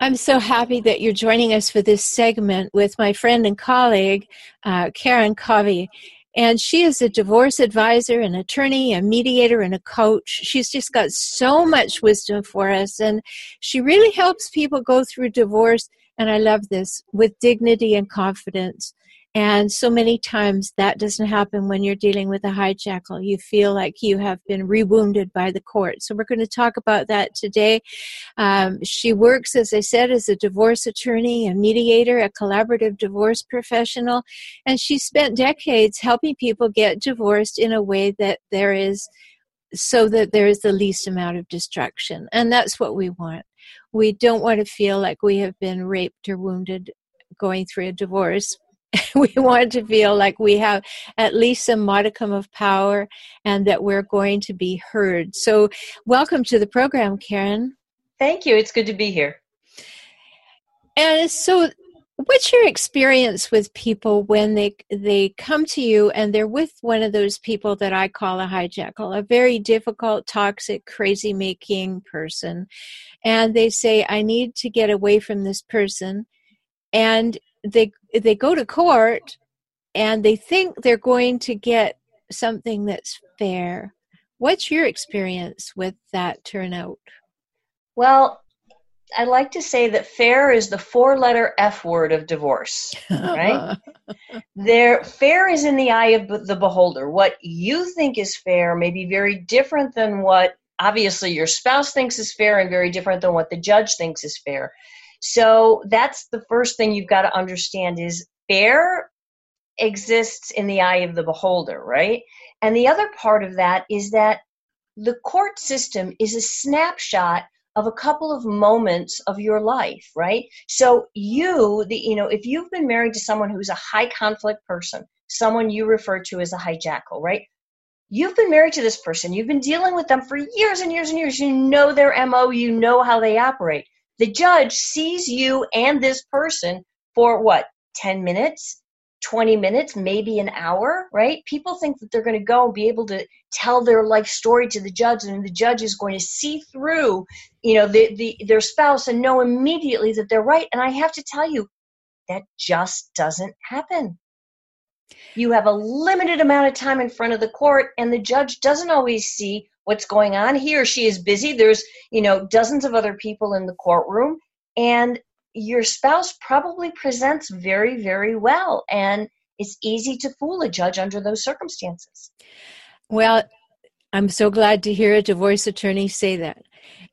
I'm so happy that you're joining us for this segment with my friend and colleague, uh, Karen Covy. And she is a divorce advisor, an attorney, a mediator, and a coach. She's just got so much wisdom for us. And she really helps people go through divorce, and I love this, with dignity and confidence. And so many times that doesn't happen when you're dealing with a hijackal. You feel like you have been rewounded by the court. So we're going to talk about that today. Um, she works, as I said, as a divorce attorney, a mediator, a collaborative divorce professional, and she spent decades helping people get divorced in a way that there is so that there is the least amount of destruction. And that's what we want. We don't want to feel like we have been raped or wounded going through a divorce we want to feel like we have at least some modicum of power and that we're going to be heard. So, welcome to the program, Karen. Thank you. It's good to be here. And so, what's your experience with people when they they come to you and they're with one of those people that I call a hijackal, a very difficult, toxic, crazy making person, and they say, "I need to get away from this person," and they they go to court and they think they're going to get something that's fair. What's your experience with that turnout? Well, I like to say that fair is the four letter F word of divorce, right? there fair is in the eye of the beholder. What you think is fair may be very different than what obviously your spouse thinks is fair and very different than what the judge thinks is fair. So that's the first thing you've got to understand is fair exists in the eye of the beholder, right? And the other part of that is that the court system is a snapshot of a couple of moments of your life, right? So you, the you know, if you've been married to someone who's a high conflict person, someone you refer to as a hijackal, right? You've been married to this person, you've been dealing with them for years and years and years. You know their MO, you know how they operate. The judge sees you and this person for what, 10 minutes, 20 minutes, maybe an hour, right? People think that they're going to go and be able to tell their life story to the judge, and the judge is going to see through, you know, the, the their spouse and know immediately that they're right. And I have to tell you, that just doesn't happen. You have a limited amount of time in front of the court, and the judge doesn't always see what's going on. He or she is busy. There's, you know, dozens of other people in the courtroom, and your spouse probably presents very, very well. And it's easy to fool a judge under those circumstances. Well, I'm so glad to hear a divorce attorney say that.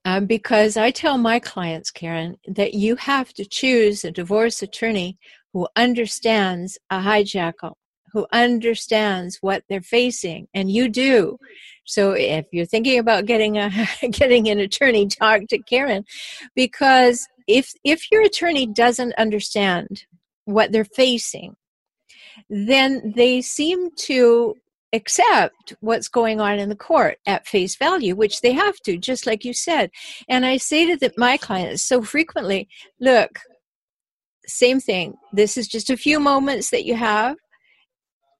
Um, because I tell my clients, Karen, that you have to choose a divorce attorney who understands a hijackal, who understands what they're facing, and you do. So if you're thinking about getting a getting an attorney, talk to Karen, because if if your attorney doesn't understand what they're facing, then they seem to accept what's going on in the court at face value, which they have to, just like you said. And I say to the, my clients so frequently, look, same thing. This is just a few moments that you have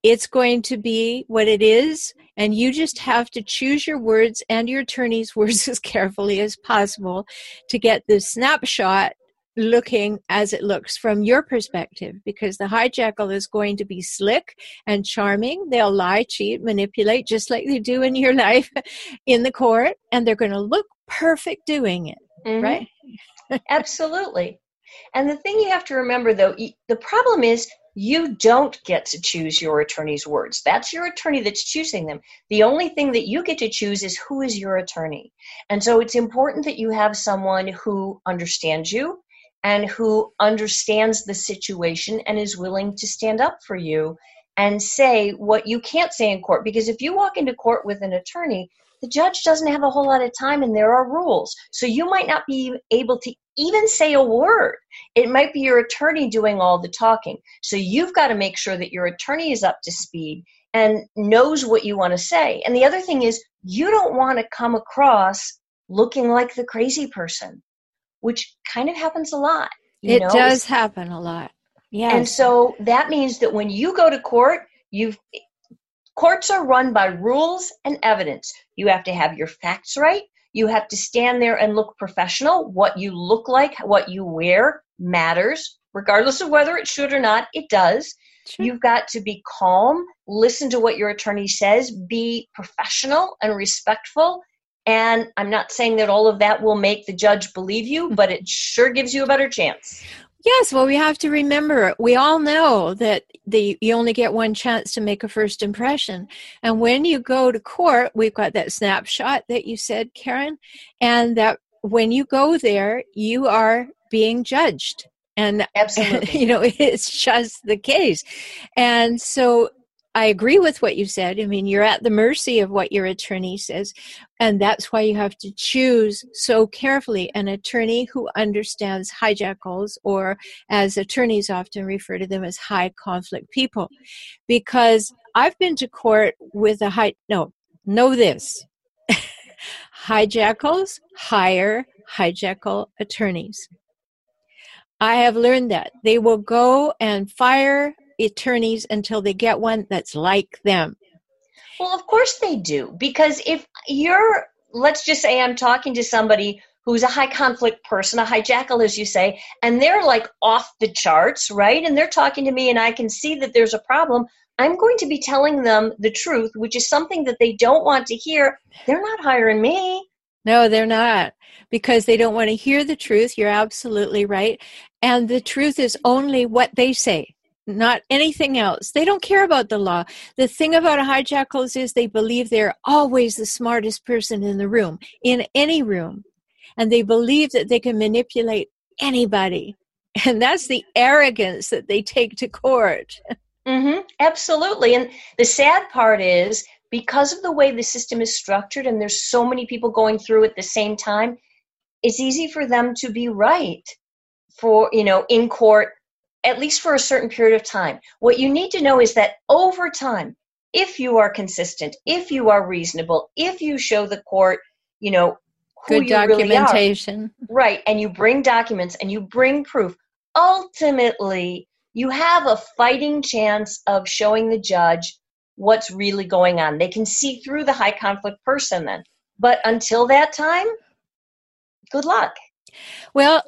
it's going to be what it is and you just have to choose your words and your attorney's words as carefully as possible to get the snapshot looking as it looks from your perspective because the hijackal is going to be slick and charming. They'll lie cheat manipulate just like they do in your life in the court and they're going to look perfect doing it mm-hmm. right? Absolutely. And the thing you have to remember though the problem is you don't get to choose your attorney's words. That's your attorney that's choosing them. The only thing that you get to choose is who is your attorney. And so it's important that you have someone who understands you and who understands the situation and is willing to stand up for you and say what you can't say in court. Because if you walk into court with an attorney, the judge doesn't have a whole lot of time and there are rules. So you might not be able to even say a word. It might be your attorney doing all the talking. So you've got to make sure that your attorney is up to speed and knows what you want to say. And the other thing is, you don't want to come across looking like the crazy person, which kind of happens a lot. it know? does happen a lot. Yeah. And so that means that when you go to court, you've courts are run by rules and evidence. You have to have your facts right. You have to stand there and look professional. What you look like, what you wear matters, regardless of whether it should or not, it does. Sure. You've got to be calm, listen to what your attorney says, be professional and respectful. And I'm not saying that all of that will make the judge believe you, mm-hmm. but it sure gives you a better chance. Yes, well, we have to remember, we all know that the, you only get one chance to make a first impression. And when you go to court, we've got that snapshot that you said, Karen, and that when you go there, you are being judged. And, Absolutely. you know, it's just the case. And so I agree with what you said. I mean, you're at the mercy of what your attorney says, and that's why you have to choose so carefully an attorney who understands hijackals, or as attorneys often refer to them as high conflict people. Because I've been to court with a high, no, know this hijackals hire hijackal attorneys. I have learned that they will go and fire attorneys until they get one that's like them. Well, of course they do. Because if you're, let's just say I'm talking to somebody who's a high conflict person, a hijackal, as you say, and they're like off the charts, right? And they're talking to me, and I can see that there's a problem. I'm going to be telling them the truth, which is something that they don't want to hear. They're not hiring me. No, they're not because they don't want to hear the truth. You're absolutely right. And the truth is only what they say not anything else. They don't care about the law. The thing about hijackals is they believe they're always the smartest person in the room, in any room. And they believe that they can manipulate anybody. And that's the arrogance that they take to court. Mm-hmm, absolutely. And the sad part is because of the way the system is structured and there's so many people going through at the same time, it's easy for them to be right for, you know, in court at least for a certain period of time. What you need to know is that over time, if you are consistent, if you are reasonable, if you show the court, you know, who Good you documentation. Really are, right, and you bring documents and you bring proof, ultimately, you have a fighting chance of showing the judge what's really going on. They can see through the high conflict person then. But until that time, good luck. Well,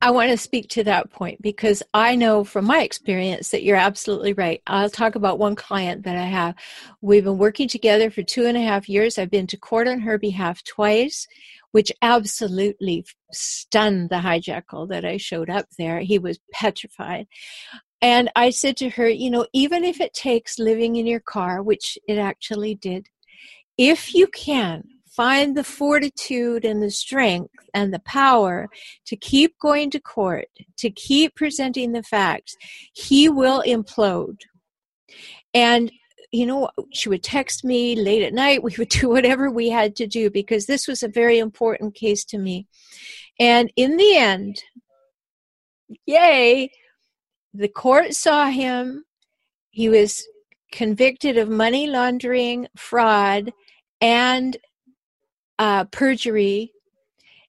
I want to speak to that point because I know from my experience that you're absolutely right. I'll talk about one client that I have. We've been working together for two and a half years. I've been to court on her behalf twice, which absolutely stunned the hijackal that I showed up there. He was petrified. And I said to her, you know, even if it takes living in your car, which it actually did, if you can, find the fortitude and the strength and the power to keep going to court, to keep presenting the facts, he will implode. And you know, she would text me late at night. We would do whatever we had to do because this was a very important case to me. And in the end, yay, the court saw him. He was convicted of money laundering, fraud, and uh, perjury,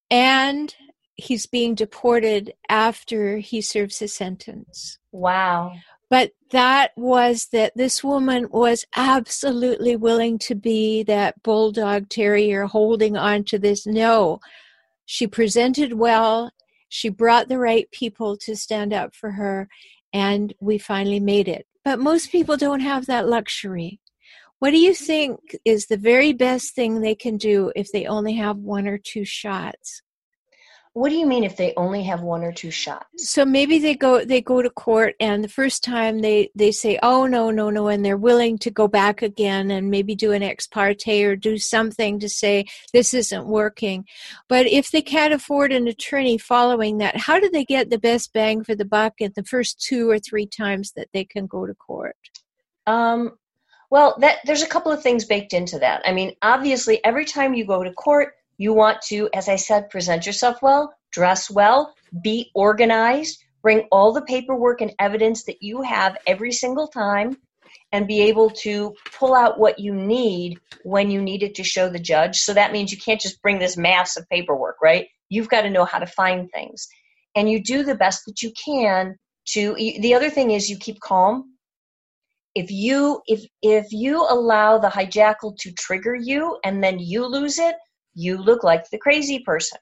and he's being deported after he serves his sentence. Wow. But that was that this woman was absolutely willing to be that bulldog terrier holding on to this. No, she presented well. She brought the right people to stand up for her, and we finally made it. But most people don't have that luxury. What do you think is the very best thing they can do if they only have one or two shots? What do you mean if they only have one or two shots? So maybe they go they go to court and the first time they they say oh no no no and they're willing to go back again and maybe do an ex parte or do something to say this isn't working. But if they can't afford an attorney following that, how do they get the best bang for the buck at the first two or three times that they can go to court? Um, well, that there's a couple of things baked into that. I mean, obviously, every time you go to court, you want to, as I said, present yourself well, dress well, be organized, bring all the paperwork and evidence that you have every single time, and be able to pull out what you need when you need it to show the judge. So that means you can't just bring this mass of paperwork, right? You've got to know how to find things. And you do the best that you can to the other thing is you keep calm if you if if you allow the hijackal to trigger you and then you lose it you look like the crazy person.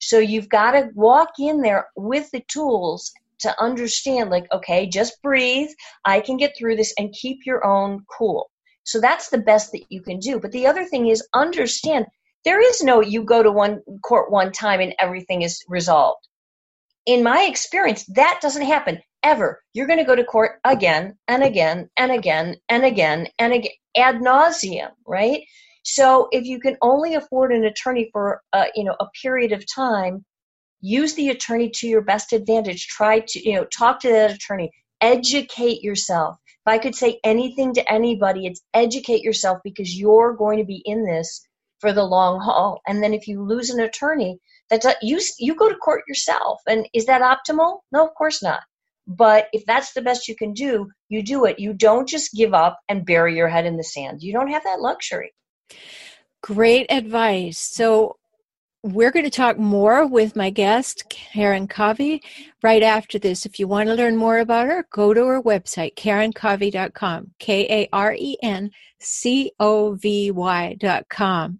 So you've got to walk in there with the tools to understand, like, okay, just breathe. I can get through this and keep your own cool. So that's the best that you can do. But the other thing is understand there is no you go to one court one time and everything is resolved. In my experience, that doesn't happen ever. You're going to go to court again and again and again and again and again ad nauseum, right? So if you can only afford an attorney for uh, you know a period of time, use the attorney to your best advantage. Try to you know talk to that attorney, educate yourself. If I could say anything to anybody, it's educate yourself because you're going to be in this for the long haul. And then if you lose an attorney, that's a, you you go to court yourself. And is that optimal? No, of course not. But if that's the best you can do, you do it. You don't just give up and bury your head in the sand. You don't have that luxury. Great advice. So we're going to talk more with my guest, Karen Covy, right after this. If you want to learn more about her, go to her website, karencovy.com, K A R E N C O V Y.com.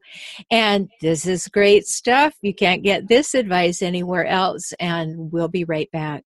And this is great stuff. You can't get this advice anywhere else. And we'll be right back.